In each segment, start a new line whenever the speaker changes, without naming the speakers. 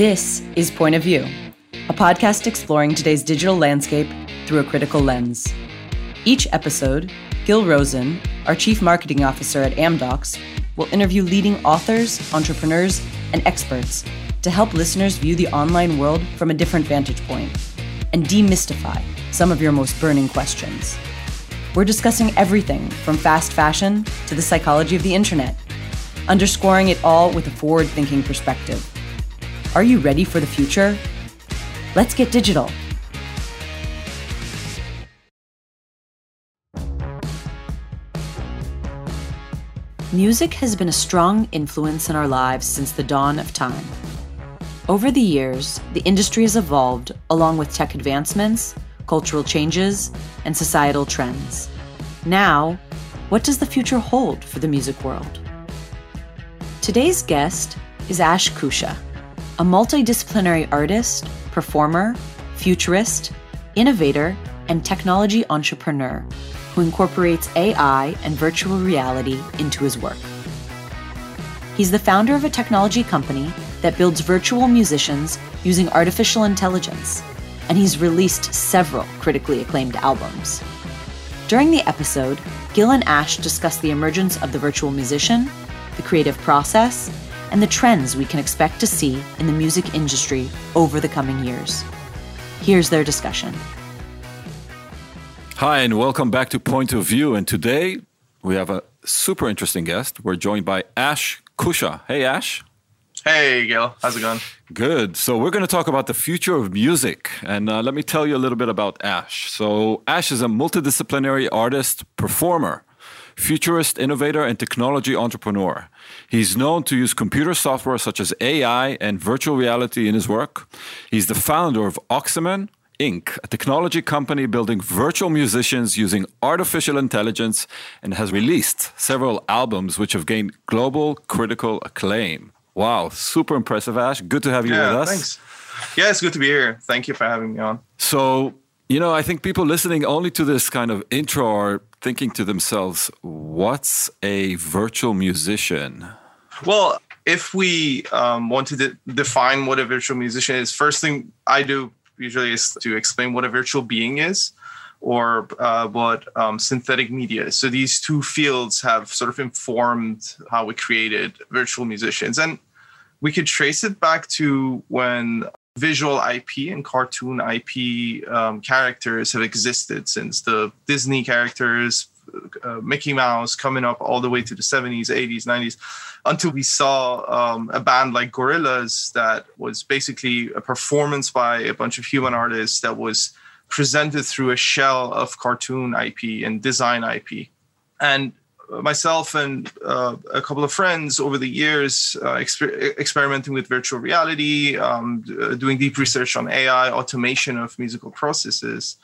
This is Point of View, a podcast exploring today's digital landscape through a critical lens. Each episode, Gil Rosen, our Chief Marketing Officer at Amdocs, will interview leading authors, entrepreneurs, and experts to help listeners view the online world from a different vantage point and demystify some of your most burning questions. We're discussing everything from fast fashion to the psychology of the internet, underscoring it all with a forward thinking perspective. Are you ready for the future? Let's get digital. Music has been a strong influence in our lives since the dawn of time. Over the years, the industry has evolved along with tech advancements, cultural changes, and societal trends. Now, what does the future hold for the music world? Today's guest is Ash Koosha, a multidisciplinary artist, performer, futurist, innovator, and technology entrepreneur who incorporates AI and virtual reality into his work. He's the founder of a technology company that builds virtual musicians using artificial intelligence, and he's released several critically acclaimed albums. During the episode, Gil and Ash discuss the emergence of the virtual musician, the creative process, and the trends we can expect to see in the music industry over the coming years. Here's their discussion.
Hi, and welcome back to Point of View. And today we have a super interesting guest. We're joined by Ash Koosha. Hey, Ash.
Hey, Gil. How's it going?
Good. So, we're going to talk about the future of music. And uh, let me tell you a little bit about Ash. So, Ash is a multidisciplinary artist, performer, futurist, innovator, and technology entrepreneur. He's known to use computer software such as AI and virtual reality in his work. He's the founder of Auxuman, Inc., a technology company building virtual musicians using artificial intelligence, and has released several albums which have gained global critical acclaim. Wow, super impressive, Ash. Good to have you
yeah,
with us.
Thanks. Yeah, it's good to be here. Thank you for having me on.
So, you know, I think people listening only to this kind of intro are thinking to themselves, what's a virtual musician?
Well, if we um, to de- define what a virtual musician is, first thing I do usually is to explain what a virtual being is or uh, what um, synthetic media is. So these two fields have sort of informed how we created virtual musicians. And we could trace it back to when visual IP and cartoon IP um, characters have existed since the Disney characters, uh, Mickey Mouse coming up all the way to the 70s, 80s, 90s, until we saw um, a band like Gorillaz that was basically a performance by a bunch of human artists that was presented through a shell of cartoon IP and design IP. And myself and uh, a couple of friends over the years uh, exper- experimenting with virtual reality, um, doing deep research on AI, automation of musical processes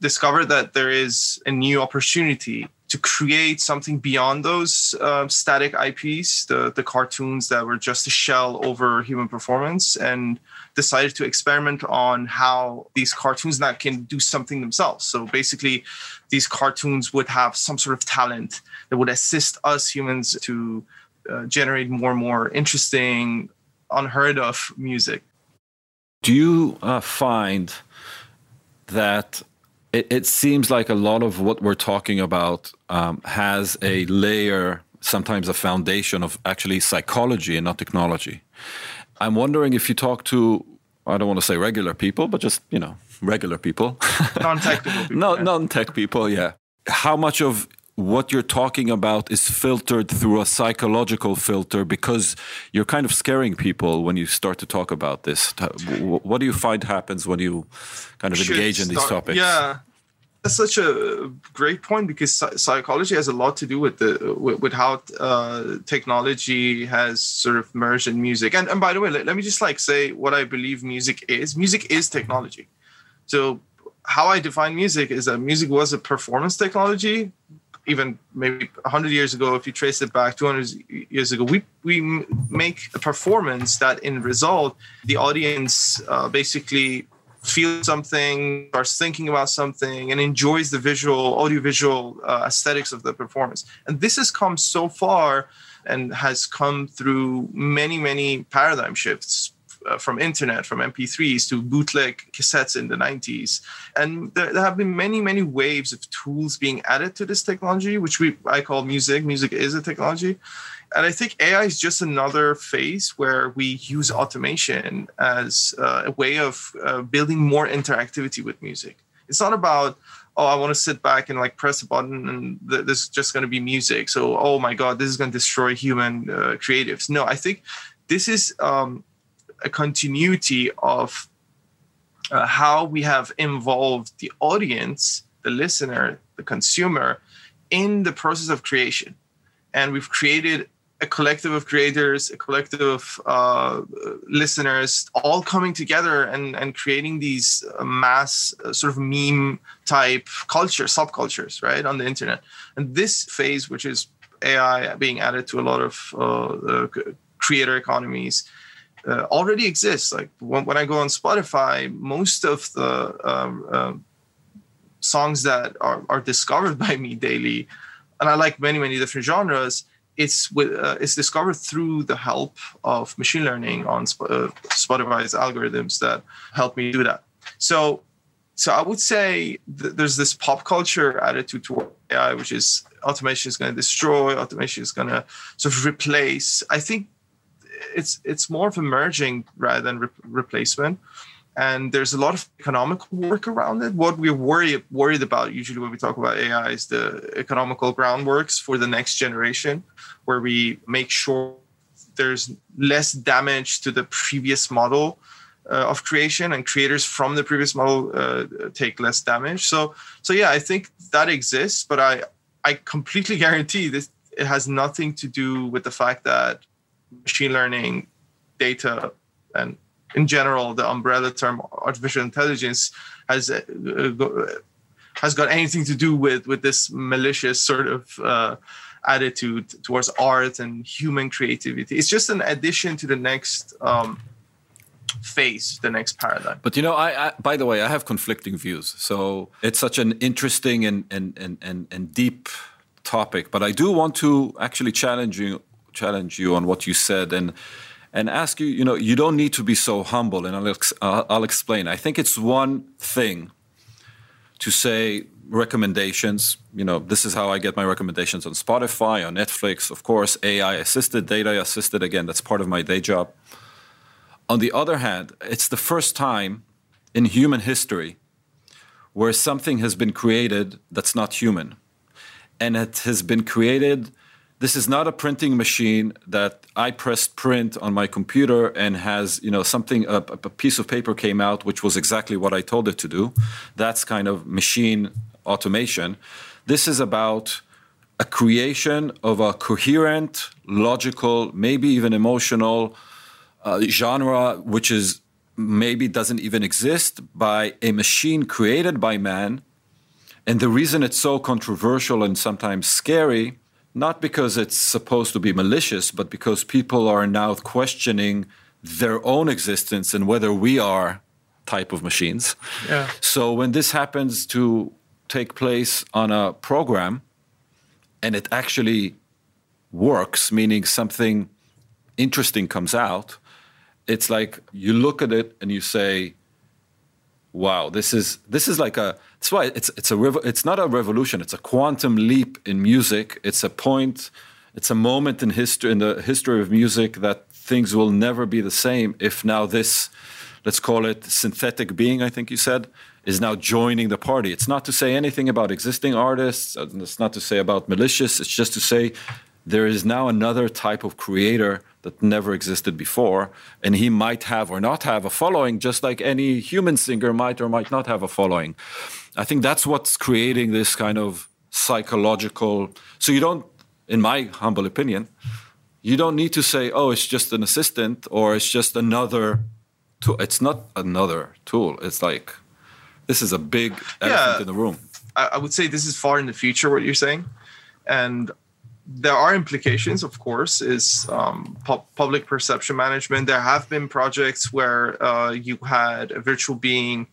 discovered that there is a new opportunity to create something beyond those uh, static IPs, the, the cartoons that were just a shell over human performance, and decided to experiment on how these cartoons now can do something themselves. So basically, these cartoons would have some sort of talent that would assist us humans to uh, generate more and more interesting, unheard of music.
Do you uh, find that it, it, seems like a lot of what we're talking about um, has a layer, sometimes a foundation of actually psychology and not technology. I'm wondering if you talk to, I don't want to say regular people, but just, you know, regular people.
Non-tech people.
no, yeah. non-tech people, yeah. How much of what you're talking about is filtered through a psychological filter because you're kind of scaring people when you start to talk about this. What do you find happens when you kind of engage in these topics?
Yeah, that's such a great point because psychology has a lot to do with the with, with how uh, technology has sort of merged in music. And and by the way, let, let me just like say what I believe music is. Music is technology. So how I define music is that music was a performance technology even maybe 100 years ago if you trace it back 200 years ago we, we make a performance that in result the audience uh, basically feels something starts thinking about something and enjoys the visual audiovisual uh, aesthetics of the performance. And this has come so far and has come through many many paradigm shifts uh, from internet, from MP3s to bootleg cassettes in the 90s. And there, there, have been many, many waves of tools being added to this technology, which we I call music. Music is a technology. And I think AI is just another phase where we use automation as uh, a way of uh, building more interactivity with music. It's not about oh, I want to sit back and like press a button and th- this is just going to be music. So, oh my God, this is going to destroy human uh, creatives. No, I think this is um, a continuity of uh, how we have involved the audience, the listener, the consumer in the process of creation. And we've created a collective of creators, a collective of uh, listeners, all coming together and, and creating these uh, mass uh, sort of meme type culture, subcultures, right, on the internet. And this phase, which is AI being added to a lot of uh, creator economies, uh, already exists. Like when, when, I go on Spotify, most of the um, songs that are, are discovered by me daily, and I like many, many different genres it's with uh, it's discovered through the help of machine learning on uh, Spotify's algorithms that help me do that. So, so I would say th- there's this pop culture attitude toward AI, which is automation is going to destroy, automation is going to sort of replace. I think it's it's more of emerging rather than re- replacement and there's a lot of economical work around it. What we're worried worried about usually when we talk about AI is the economical groundworks for the next generation, where we make sure there's less damage to the previous model uh, of creation, and creators from the previous model uh, take less damage. So, so yeah, I think that exists, but I I completely guarantee this it has nothing to do with the fact that machine learning data and in general, the umbrella term artificial intelligence has uh, has got anything to do with with this malicious sort of uh, attitude towards art and human creativity. It's just an addition to the next um, phase, the next paradigm.
But you know, I, I, by the way, I have conflicting views. So it's such an interesting and and and and, and deep topic. But I do want to actually challenge you challenge you on what you said and and ask you, you know, you don't need to be so humble, and I'll, uh, I'll explain. I think it's one thing to say recommendations. You know, this is how I get my recommendations on Spotify, on Netflix, of course, AI assisted, data assisted. Again, that's part of my day job. On the other hand, it's the first time in human history where something has been created that's not human. And it has been created this is not a printing machine that I pressed print on my computer and has, you know, something, a, a, piece of paper came out, which was exactly what I told it to do. That's kind of machine automation. This is about a creation of a coherent, logical, maybe even emotional uh, genre, which is maybe doesn't even exist by a machine created by man. And the reason it's so controversial and sometimes scary not because it's supposed to be malicious, but because people are now questioning their own existence and whether we are type of machines. Yeah. So when this happens to take place on a program and it actually works, meaning something interesting comes out, it's like you look at it and you say, wow, this is this is like a that's why it's it's a it's not a revolution. It's a quantum leap in music. It's a point. It's a moment in history in the history of music that things will never be the same. If now this, let's call it synthetic being, I think you said, is now joining the party. It's not to say anything about existing artists. It's not to say about malicious. It's just to say there is now another type of creator that never existed before. And he might have or not have a following, just like any human singer might or might not have a following. I think that's what's creating this kind of psychological. So you don't, in my humble opinion, you don't need to say, oh, it's just an assistant or it's just another tool. It's not another tool. It's like, this is a big elephant yeah, in the room.
I would say this is far in the future, what you're saying. And there are implications, of course, is um, pu- public perception management. There have been projects where uh, you had a virtual being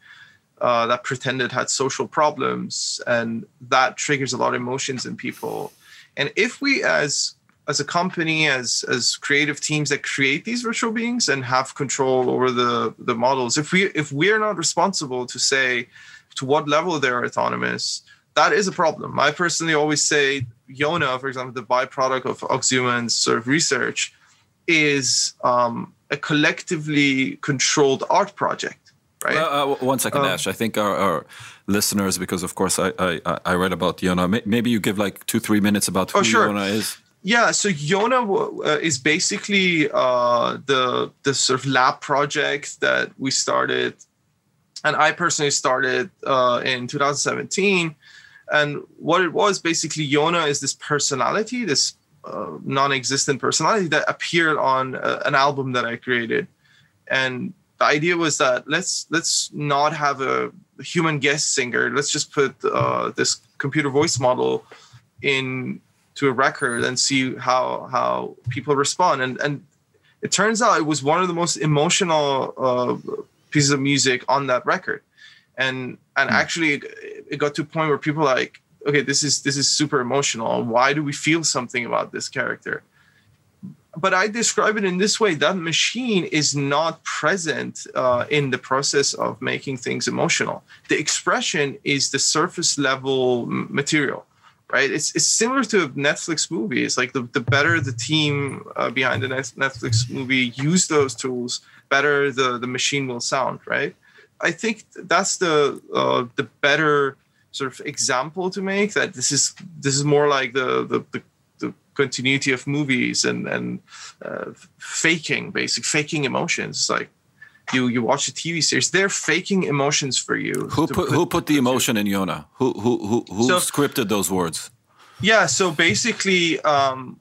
uh, that pretended had social problems, and that triggers a lot of emotions in people. And if we, as as a company, as as creative teams that create these virtual beings and have control over the the models, if we if we're not responsible to say to what level they're autonomous, that is a problem. I personally always say Yona, for example, the byproduct of Auxuman's sort of research, is um, a collectively controlled art project. Right. Uh,
uh, one second, um, Ash. I think our, our, listeners, because of course I, I, I read about Yona. Maybe you give like two three minutes about who oh, sure. Yona is.
Yeah, so Yona uh, is basically uh, the the sort of lab project that we started, and I personally started uh, in 2017. And what it was basically, Yona is this personality, this uh, non-existent personality that appeared on uh, an album that I created, and the idea was that let's let's not have a human guest singer. Let's just put uh, this computer voice model in to a record and see how how people respond and and it turns out it was one of the most emotional uh, pieces of music on that record and and mm. actually it got to a point where people like okay this is this is super emotional why do we feel something about this character but i describe it in this way that machine is not present uh, in the process of making things emotional the expression is the surface level material right? It's it's similar to a Netflix movies. Like the, the better the team uh, behind the Netflix movie use those tools, better the the machine will sound, right? I think that's the uh, the better sort of example to make that this is this is more like the, the, the continuity of movies and and uh, faking basic faking emotions like you you watch a TV series, they're faking emotions for you.
Who put, put, who put the emotion in Yona? Who who who who so, scripted those words?
Yeah, so basically, um,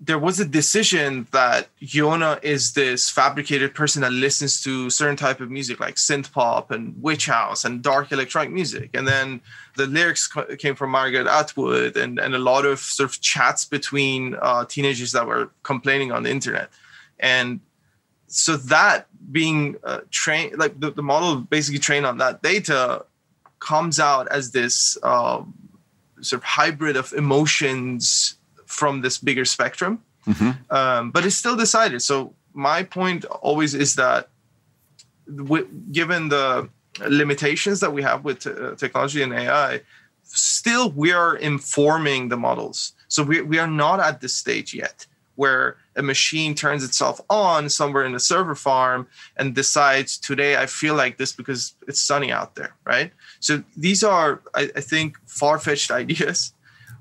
there was a decision that Yona is this fabricated person that listens to certain type of music like synth pop and witch house and dark electronic music, and then the lyrics came from Margaret Atwood and and a lot of sort of chats between uh, teenagers that were complaining on the internet, and so that being uh, trained like the, the model basically trained on that data comes out as this um, sort of hybrid of emotions from this bigger spectrum mm-hmm. um, but it's still decided so my point always is that w- given the limitations that we have with t- uh, technology and ai still we are informing the models so we, we are not at this stage yet where a machine turns itself on somewhere in a server farm and decides today I feel like this because it's sunny out there, right? So these are, I, I think, far fetched ideas.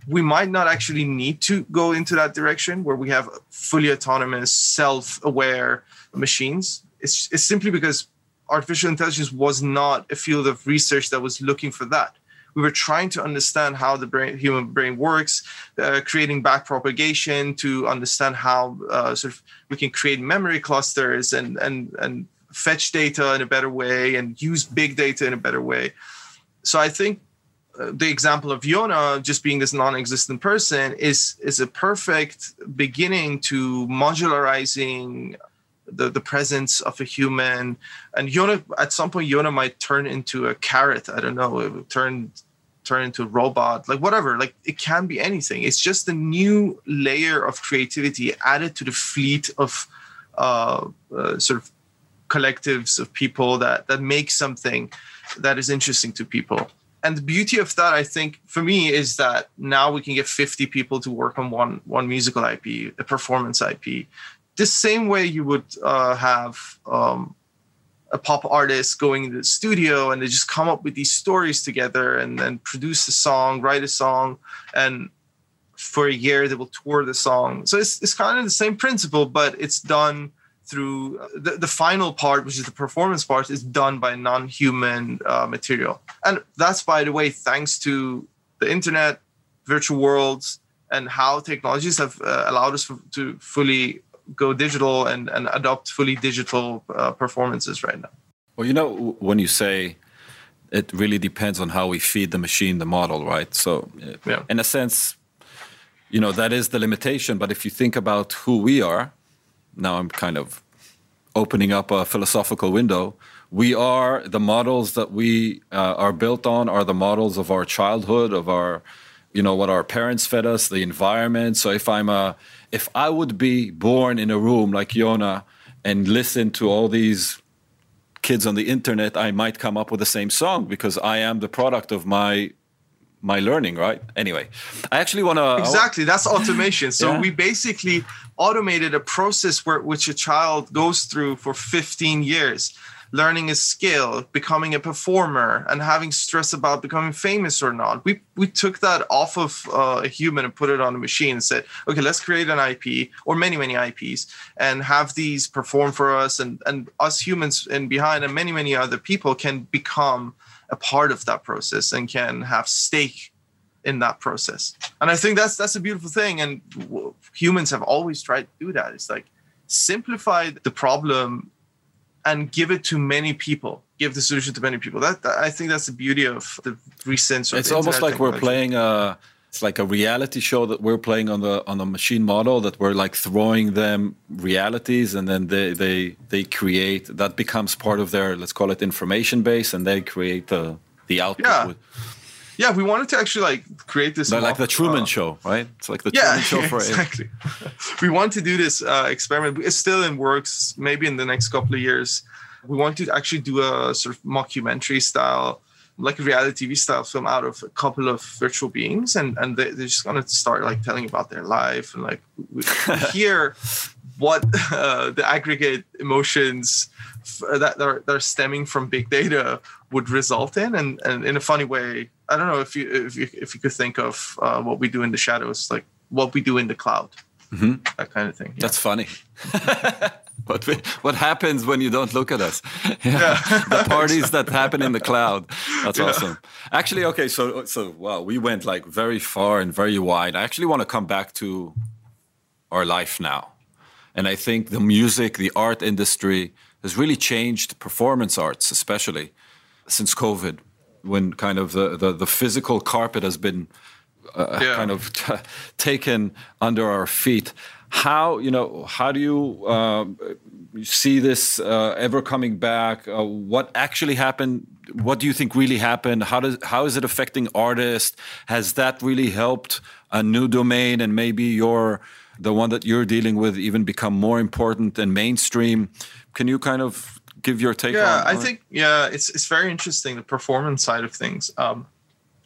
We might not actually need to go into that direction where we have fully autonomous, self aware machines. It's, it's simply because artificial intelligence was not a field of research that was looking for that we were trying to understand how the brain, human brain works, uh, creating backpropagation to understand how uh, sort of we can create memory clusters and and and fetch data in a better way and use big data in a better way. So I think the example of Yona just being this non-existent person is is a perfect beginning to modularizing the, the presence of a human and Yona at some point Yona might turn into a carrot I don't know it would turn turn into a robot, like whatever. Like it can be anything. It's just a new layer of creativity added to the fleet of uh, uh, sort of collectives of people that that make something that is interesting to people. And the beauty of that, I think, for me, is that now we can get 50 people to work on one one musical IP, a performance IP, the same way you would uh, have um, a pop artist going into the studio and they just come up with these stories together and then produce a song, write a song, and for a year they will tour the song. So it's, it's kind of the same principle, but it's done through the, the final part, which is the performance part, is done by non-human uh, material. And that's, by the way, thanks to the internet, virtual worlds, and how technologies have uh, allowed us to fully go digital and, and adopt fully digital uh, performances right now.
Well, you know, when you say it really depends on how we feed the machine the model, right? So, yeah. in a sense, you know, that is the limitation. But if you think about who we are, now I'm kind of opening up a philosophical window. We are the models that we uh, are built on, are the models of our childhood, of our you know what our parents fed us, the environment. So if I'm a if I would be born in a room like Yona and listen to all these kids on the internet, I might come up with the same song because I am the product of my my learning, right? Anyway, I actually want to
exactly that's automation. So yeah. we basically automated a process where which a child goes through for 15 years learning a skill, becoming a performer, and having stress about becoming famous or not. We we took that off of uh, a human and put it on a machine and said, okay, let's create an IP or many many IPs and have these perform for us, and and us humans and behind and many many other people can become a part of that process and can have stake in that process. And I think that's that's a beautiful thing. And humans have always tried to do that. It's like simplify the problem and give it to many people give the solution to many people that, that i think that's the beauty of the recent
it's almost like we're playing a it's like a reality show that we're playing on the on the machine model that we're like throwing them realities and then they they they create that becomes part of their let's call it information base and they create the the output
yeah. Yeah, we wanted to actually like create this.
like the Truman uh, Show, right? It's like the yeah, Truman Show for
exactly. we want to do this uh, experiment. It's still in works. Maybe in the next couple of years, we want to actually do a sort of mockumentary style, like a reality TV style film out of a couple of virtual beings, and and they, are just gonna start like telling about their life and like hear what uh, the aggregate emotions that are, that are stemming from big data would result in and, and in a funny way i don't know if you if you, if you could think of uh, what we do in the shadows like what we do in the cloud mm-hmm. that kind of thing
yeah. that's funny what what happens when you don't look at us yeah. yeah. the parties that happen in the cloud that's yeah. awesome actually okay so so wow we went like very far and very wide i actually want to come back to our life now and i think the music the art industry has really changed performance arts especially since COVID, when kind of the, the, the physical carpet has been uh, kind of t- taken under our feet. How you know? How do you uh, see this uh, ever coming back? Uh, what actually happened? What do you think really happened? How does how is it affecting artists? Has that really helped a new domain and maybe your the one that you're dealing with even become more important and mainstream? Can you kind of give your take
yeah, I think yeah, it's it's very interesting the performance side of things. Um,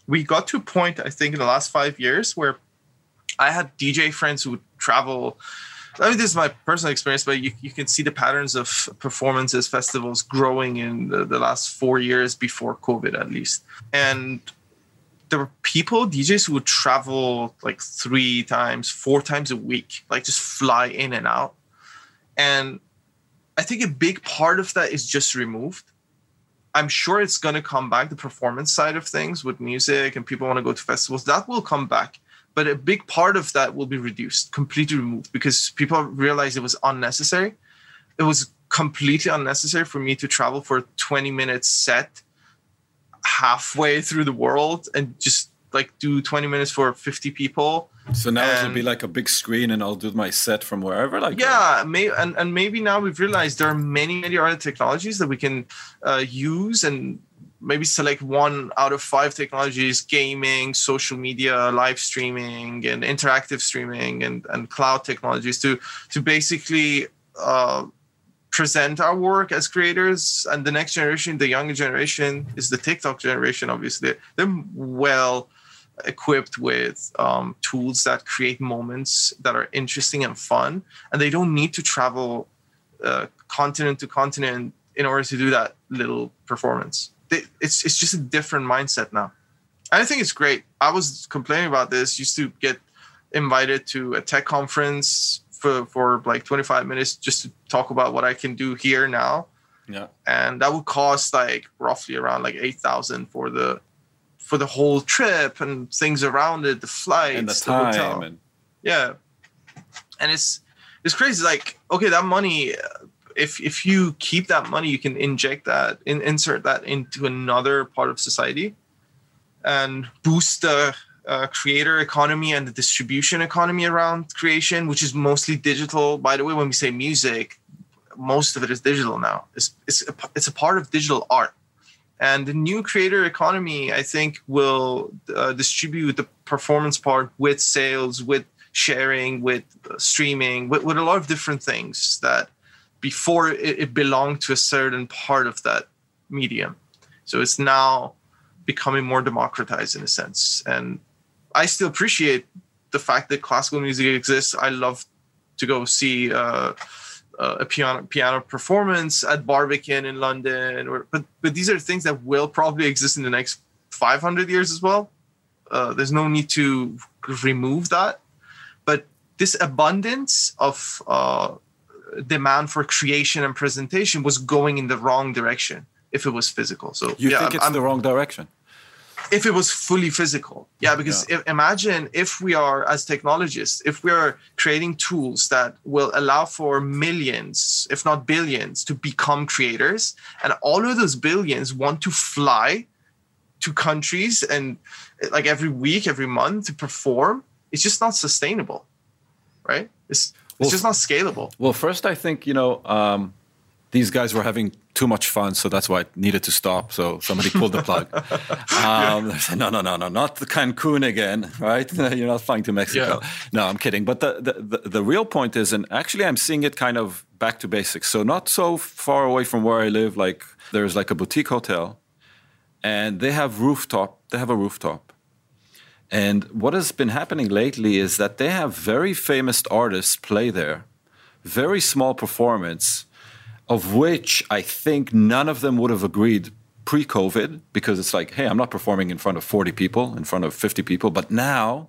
we got to a point I think in the last five years where I had DJ friends who would travel. I mean, this is my personal experience, but you, you can see the patterns of performances, festivals growing in the, the last four years before COVID, at least. And there were people, DJs, who would travel like three times, four times a week, like just fly in and out. And I think a big part of that is just removed. I'm sure it's going to come back. The performance side of things with music and people want to go to festivals, that will come back. But a big part of that will be reduced, completely removed, because people realized it was unnecessary. It was completely unnecessary for me to travel for a 20 minute set halfway through the world and just like do 20 minutes for 50 people
so now and, it'll be like a big screen, and I'll do my set from wherever. Like
yeah, may, and and maybe now we've realized there are many many other technologies that we can uh, use, and maybe select one out of five technologies: gaming, social media, live streaming, and interactive streaming, and and cloud technologies to to basically. Uh, present our work as creators. And the next generation the younger generation is the tiktok generation obviously. They're well equipped with um, tools that create moments that are interesting and fun. And they don't need to travel uh, continent to continent in order to do that little performance they, it's, it's just a different mindset now. I think it's great. I was complaining about this. Used to get invited to a tech conference for, for like 25 minutes just to talk about what i can do here now.
Yeah.
And that would cost like roughly around like 8000 for the for the whole trip and things around it, the flights,
and the, time,
the hotel.
And...
Yeah, and it's it's crazy. Like, okay, that money, if if you keep that money, you can inject that, in, insert that into another part of society, and boost the uh, creator economy and the distribution economy around creation, which is mostly digital. By the way, when we say music, most of it is digital now. It's it's a, it's a part of digital art And the new creator economy, I think, will uh, distribute the performance part with sales, with sharing, with uh, streaming, with, with a lot of different things that before it, it belonged to a certain part of that medium. So it's now becoming more democratized in a sense. And I still appreciate the fact that classical music exists. I love to go see uh, uh, a piano piano performance at Barbican in London, or but but these are things that will probably exist in the next 500 years as well. Uh, there's no need to remove that, but this abundance of uh, demand for creation and presentation was going in the wrong direction if it was physical. So
you
yeah,
think it's
I'm,
the wrong direction?
if it was fully physical yeah because yeah. If, imagine if we are as technologists if we are creating tools that will allow for millions if not billions to become creators and all of those billions want to fly to countries and like every week every month to perform it's just not sustainable right it's, it's well, just not scalable
well first i think you know um, these guys were having too much fun, so that's why it needed to stop. So somebody pulled the plug. um, said, no, no, no, no, not the Cancun again, right? You're not flying to Mexico. Yeah. No, I'm kidding. But the, the, the, the, real point is, and actually I'm seeing it kind of back to basics. So not so far away from where I live, like there's like a boutique hotel and they have rooftop, they have a rooftop. And what has been happening lately is that they have very famous artists play there, very small performance, of which I think none of them would have agreed pre COVID because it's like, hey, I'm not performing in front of 40 people, in front of 50 people. But now,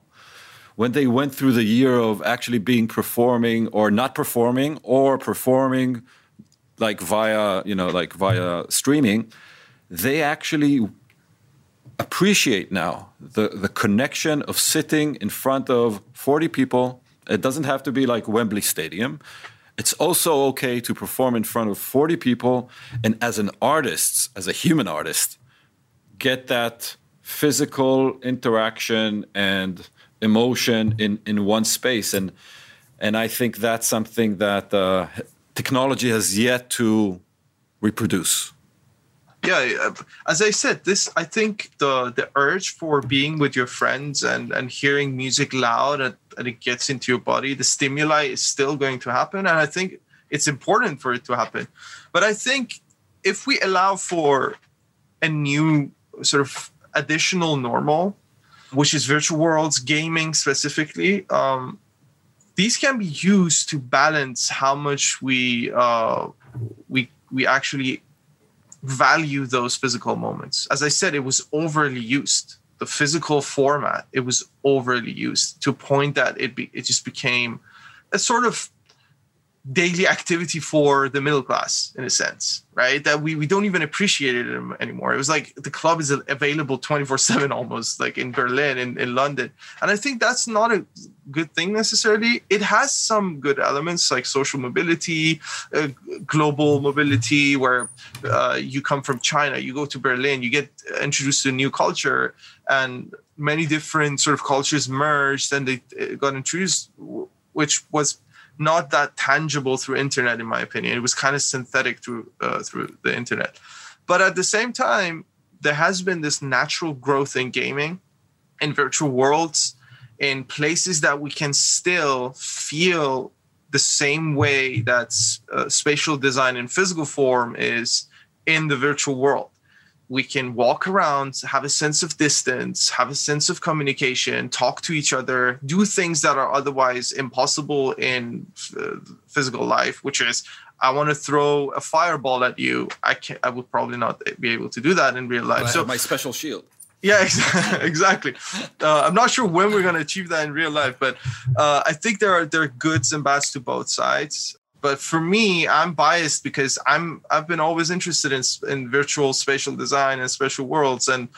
when they went through the year of actually being performing or not performing or performing like via, you know, like via streaming, they actually appreciate now the, the connection of sitting in front of 40 people. It doesn't have to be like Wembley Stadium. It's also okay to perform in front of 40 people and as an artist as a human artist get that physical interaction and emotion in in one space. And and i think that's something that uh, technology has yet to reproduce
yeah as i said this i think the the urge for being with your friends and and hearing music loud and, and it gets into your body the stimuli is still going to happen. And i think it's important for it to happen. But i think if we allow for a new sort of additional normal which is virtual worlds gaming specifically um, these can be used to balance how much we uh, we we actually value those physical moments. As I said, it was overly used. The physical format, it was overly used to a point that it be, it just became a sort of daily activity for the middle class in a sense right? That we, we don't even appreciate it anymore. It was like the club is available 24 7 almost like in berlin in, in london. And i think that's not a good thing necessarily. It has some good elements like social mobility uh, global mobility where uh, you come from china you go to berlin you get introduced to a new culture and many different sort of cultures merged and they uh, got introduced which was not that tangible through internet in my opinion. It was kind of synthetic through uh, through the internet. But at the same time there has been this natural growth in gaming in virtual worlds in places that we can still feel the same way that uh, spatial design in physical form is in the virtual world we can walk around, have a sense of distance, have a sense of communication, talk to each other, do things that are otherwise impossible in uh, physical life, which is I want to throw a fireball at you. I can I would probably not be able to do that in real life.
so my special shield.
Yeah, exactly. Uh, I'm not sure when we're going to achieve that in real life, but uh, I think there are there are goods and bads to both sides but for me i'm biased because i'm i've been always interested in, in virtual spatial design and spatial worlds. And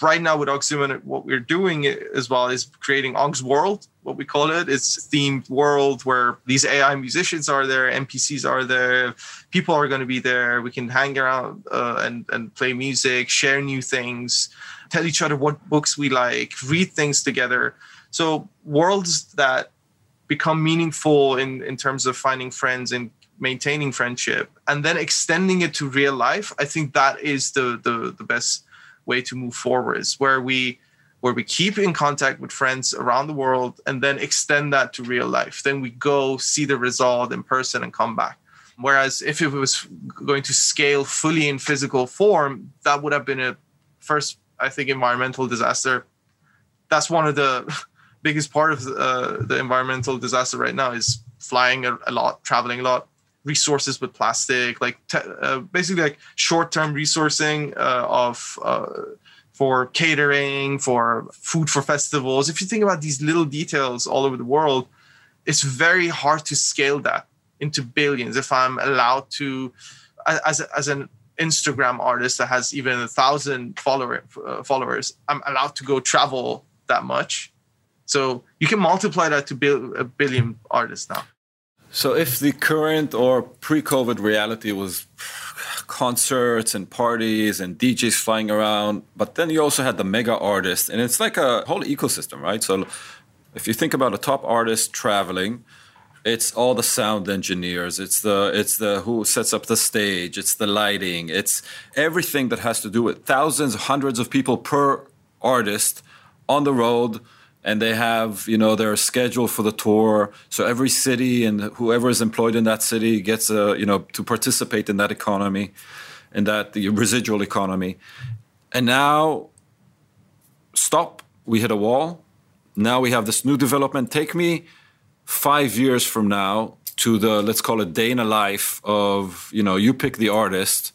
right now with Auxuman what we're doing as well is creating Augs World what we call it. It's themed world where these ai musicians are there npcs are there people are going to be there. We can hang around uh, and and play music share new things tell each other what books we like read things together. So worlds that become meaningful in in terms of finding friends and maintaining friendship and then extending it to real life i think that is the the, the best way to move forward is where we where we keep in contact with friends around the world and then extend that to real life. Then we go see the result in person and come back. Whereas if it was going to scale fully in physical form that would have been a first i think environmental disaster. That's one of the biggest part of uh, the environmental disaster right now is flying a, a lot, traveling a lot, resources with plastic, like te- uh, basically like short-term resourcing uh, of uh, for catering, for food for festivals. If you think about these little details all over the world, it's very hard to scale that into billions. If I'm allowed to, as as an Instagram artist that has even a thousand follower uh, followers, I'm allowed to go travel that much so you can multiply that to build a billion artists now.
So if the current or pre-COVID reality was concerts and parties and DJs flying around, but then you also had the mega artists, and it's like a whole ecosystem, right? So if you think about a top artist traveling, it's all the sound engineers, it's the it's the who sets up the stage, it's the lighting, it's everything that has to do with thousands, hundreds of people per artist on the road and they have you know their schedule for the tour. So every city and whoever is employed in that city gets a you know to participate in that economy in that the residual economy. And now stop we hit a wall. Now we have this new development. Take me five years from now to the let's call it day in a life of you know you pick the artist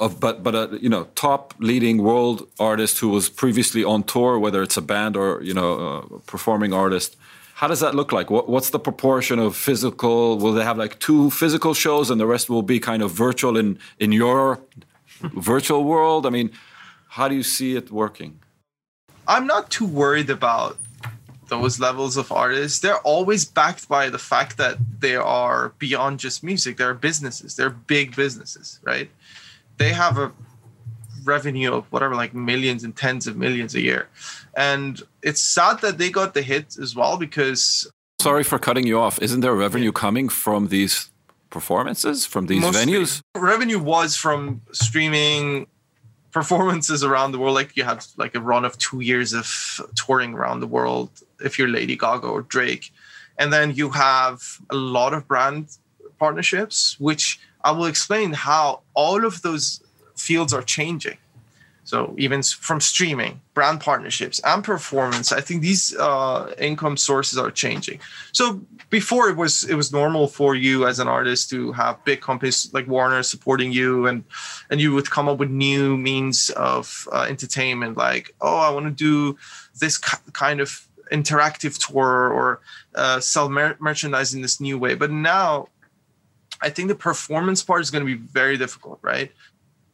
of but but a you know top leading world artist who was previously on tour, whether it's a band or you know a performing artist. How does that look like? What, what's the proportion of physical? Will they have like two physical shows and the rest will be kind of virtual in in your virtual world? I mean, how do you see it working?
I'm not too worried about those levels of artists. They're always backed by the fact that they are beyond just music. They're businesses. They're big businesses, right? They have a revenue of whatever like millions and tens of millions a year. And it's sad that they got the hit as well because
sorry for cutting you off. Isn't there revenue coming from these performances from these venues?
Revenue was from streaming performances around the world. Like you had like a run of two years of touring around the world if you're lady gaga or drake. And then you have a lot of brand partnerships which I will explain how all of those fields are changing. So even from streaming, brand partnerships, and performance, I think these uh, income sources are changing. So before it was it was normal for you as an artist to have big companies like Warner supporting you, and and you would come up with new means of uh, entertainment, like oh I want to do this kind of interactive tour or uh, sell mer- merchandise in this new way. But now I think the performance part is going to be very difficult, right?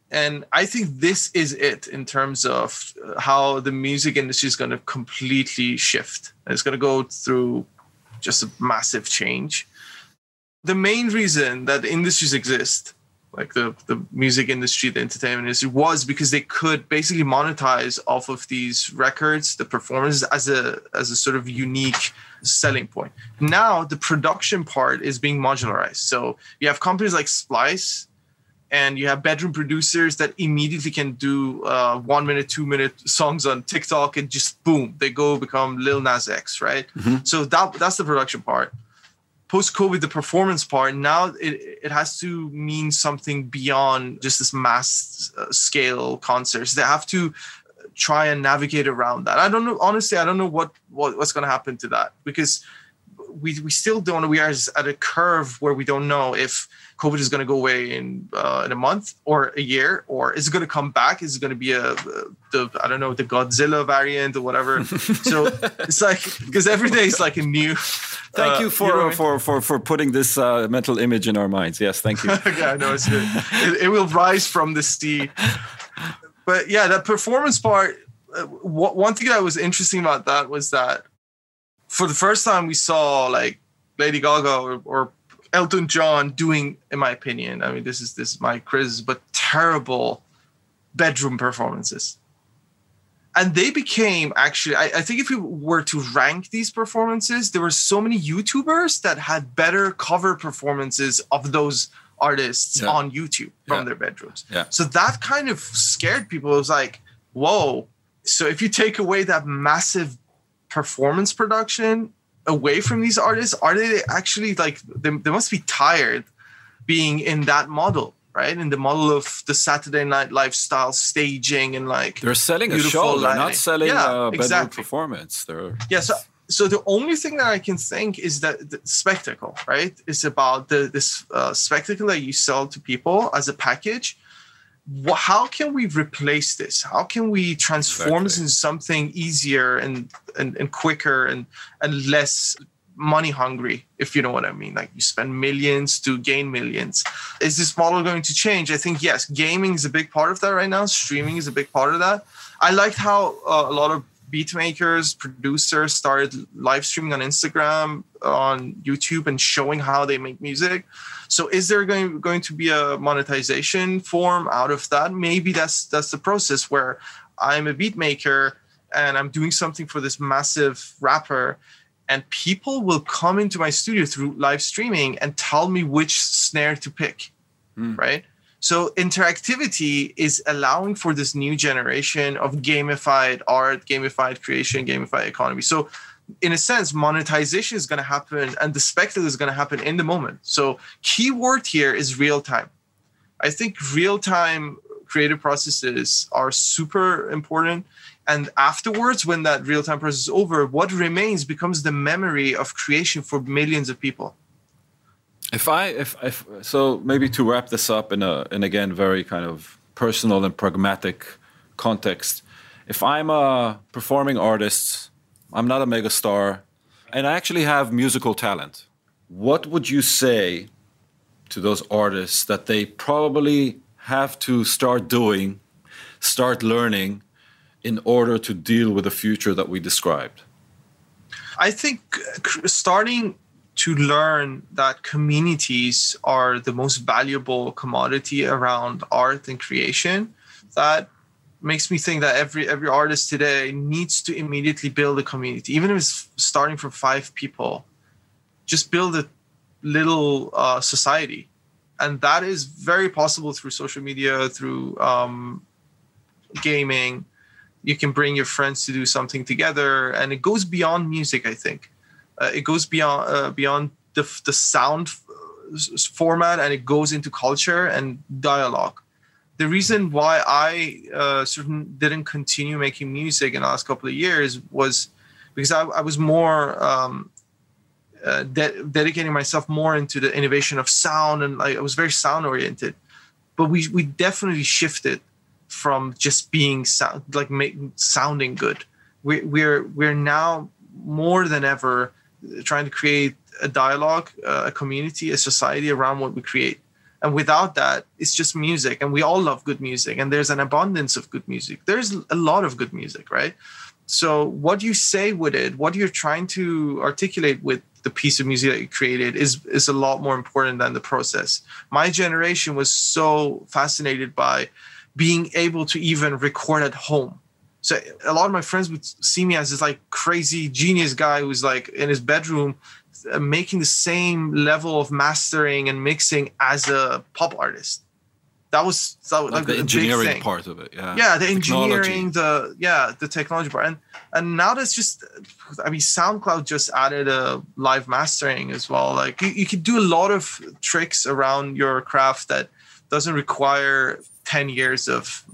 And I think this is it in terms of uh, how the music industry is going to completely shift. It's going to go through just a massive change. The main reason that industries exist, like the, the music industry, the entertainment industry, was because they could basically monetize off of these records, the performances as a as a sort of unique selling point. Now the production part is being modularized. So you have companies like Splice and you have bedroom producers that immediately can do uh, one minute, two minute songs on TikTok and just boom, they go become Lil Nas X, right? Mm-hmm. So that that's the production part. Post COVID, the performance part now it, it has to mean something beyond just this mass uh, scale concerts. They have to try and navigate around that. I don't know. Honestly, I don't know what, what what's going to happen to that because we we still don't. We are at a curve where we don't know if COVID is going to go away in uh, in a month or a year, or is it going to come back? Is it going to be a the I don't know the Godzilla variant or whatever? so it's like because every day is like a new.
Thank uh, you for, you know for, for for putting this uh, mental image in our minds. Yes, thank you.
yeah, no, it's good. It, it will rise from the sea but yeah, that performance part. Uh, one thing that was interesting about that was that for the first time we saw like Lady Gaga or, or Elton John doing, in my opinion, I mean this is this is my criticism, but terrible bedroom performances. and they became actually I, I, think if we were to rank these performances there were so many youtubers that had better cover performances of those artists yeah. on youtube from yeah. their bedrooms
yeah.
so that kind of scared people it was like whoa so if you take away that massive performance production away from these artists are they actually like they, they must be tired being in that model right? In the model of the Saturday Night lifestyle staging and like
they're selling a show, they're not selling yeah, a exactly. performance. They're
yeah. So so the only thing that I can think is that the spectacle, right? Is about the this uh, spectacle that you sell to people as a package. How can we replace this? How can we transform exactly. this into something easier and, and and quicker and and less money hungry, if you know what I mean. Like you spend millions to gain millions. Is this model going to change? I think yes. Gaming is a big part of that right now. Streaming is a big part of that. I liked how uh, a lot of beat makers, producers started live streaming on Instagram, on YouTube, and showing how they make music. So, is there going going to be a monetization form out of that? Maybe that's that's the process where I'm a beat maker and I'm doing something for this massive rapper and people will come into my studio through live streaming and tell me which snare to pick mm. right so interactivity is allowing for this new generation of gamified art gamified creation gamified economy. So in a sense monetization is going to happen and the spectacle is going to happen in the moment. So keyword here is real time. I think real time creative processes are super important. And afterwards when that real-time process is over what remains becomes the memory of creation for millions of people
if i if, if so maybe to wrap this up in a in again very kind of personal and pragmatic context if i'm a performing artist i'm not a megastar and i actually have musical talent what would you say to those artists that they probably have to start doing start learning in order to deal with the future that we described?
I think uh, starting to learn that communities are the most valuable commodity around art and creation that makes me think that every every artist today needs to immediately build a community. Even if it's starting from five people just build a little uh, society. And that is very possible through social media through um, gaming. You can bring your friends to do something together and it goes beyond music i think uh, it goes beyond uh, beyond the, the sound format and it goes into culture and dialogue the reason why i uh, certain didn't continue making music in the last couple of years was because i, I was more um, uh, de- dedicating myself more into the innovation of sound and like, i was very sound oriented but we, we definitely shifted from just being sound, like sounding good. We, we're we're now more than ever trying to create a dialogue, uh, a community, a society around what we create. And without that, it's just music, and we all love good music, and there's an abundance of good music. There's a lot of good music, right? So what you say with it, what you're trying to articulate with the piece of music that you created is is a lot more important than the process. My generation was so fascinated by being able to even record at home. So a lot of my friends would see me as this like crazy genius guy who's like in his bedroom uh, making the same level of mastering and mixing as a pop artist. That was that was
like, like the engineering part of it. Yeah.
Yeah, the engineering, the yeah, the technology part, and and now that's just. I mean, SoundCloud just added a live mastering as well. Like you, you could do a lot of tricks around your craft that doesn't require 10 years of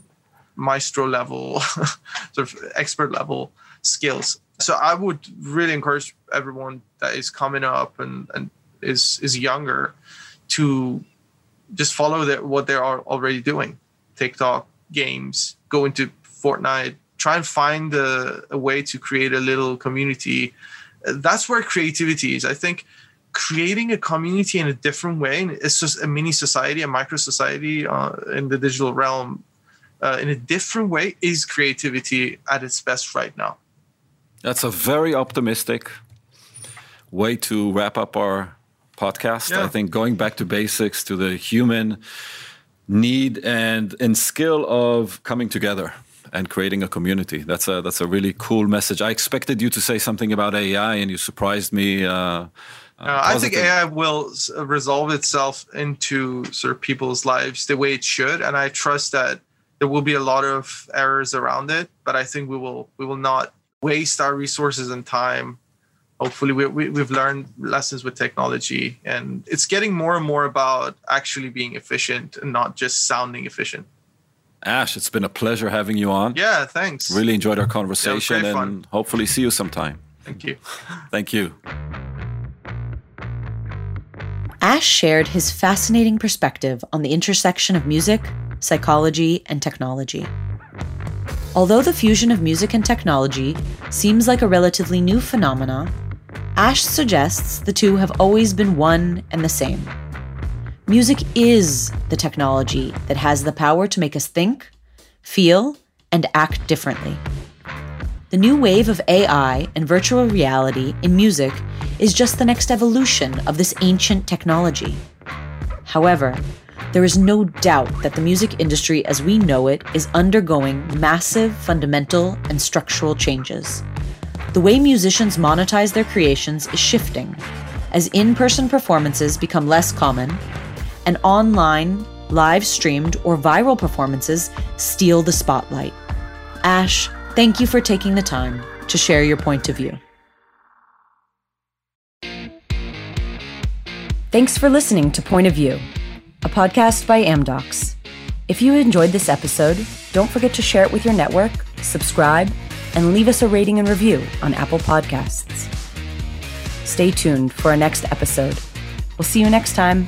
maestro level sort of expert level skills. So i would really encourage everyone that is coming up and, and is is younger to just follow the, what they are already doing. Tiktok games go into fortnite try and find a, a way to create a little community. That's where creativity is. I think creating a community in a different way. It's just a mini society, a micro society uh, in the digital realm uh, in a different way is creativity at its best right now.
That's a very optimistic way to wrap up our podcast. Yeah. I think going back to basics, to the human need and and skill of coming together and creating a community. That's a that's a really cool message. I expected you to say something about AI, and you surprised me. Uh,
uh, I think AI will resolve itself into sort of people's lives the way it should, and I trust that there will be a lot of errors around it. But I think we will we will not waste our resources and time. Hopefully, we, we, we've learned lessons with technology, and it's getting more and more about actually being efficient and not just sounding efficient.
Ash, it's been a pleasure having you on.
Yeah, thanks.
Really enjoyed our conversation,
yeah,
and hopefully see you sometime.
Thank you.
Thank you.
Ash shared his fascinating perspective on the intersection of music, psychology, and technology. Although the fusion of music and technology seems like a relatively new phenomena, Ash suggests the two have always been one and the same. Music is the technology that has the power to make us think, feel, and act differently. The new wave of AI and virtual reality in music is just the next evolution of this ancient technology. However, there is no doubt that the music industry as we know it is undergoing massive fundamental and structural changes. The way musicians monetize their creations is shifting as in person performances become less common and online, live streamed, or viral performances steal the spotlight. Ash, thank you for taking the time to share your point of view. Thanks for listening to Point of View, a podcast by Amdocs. If you enjoyed this episode, don't forget to share it with your network, subscribe, and leave us a rating and review on Apple Podcasts. Stay tuned for our next episode. We'll see you next time.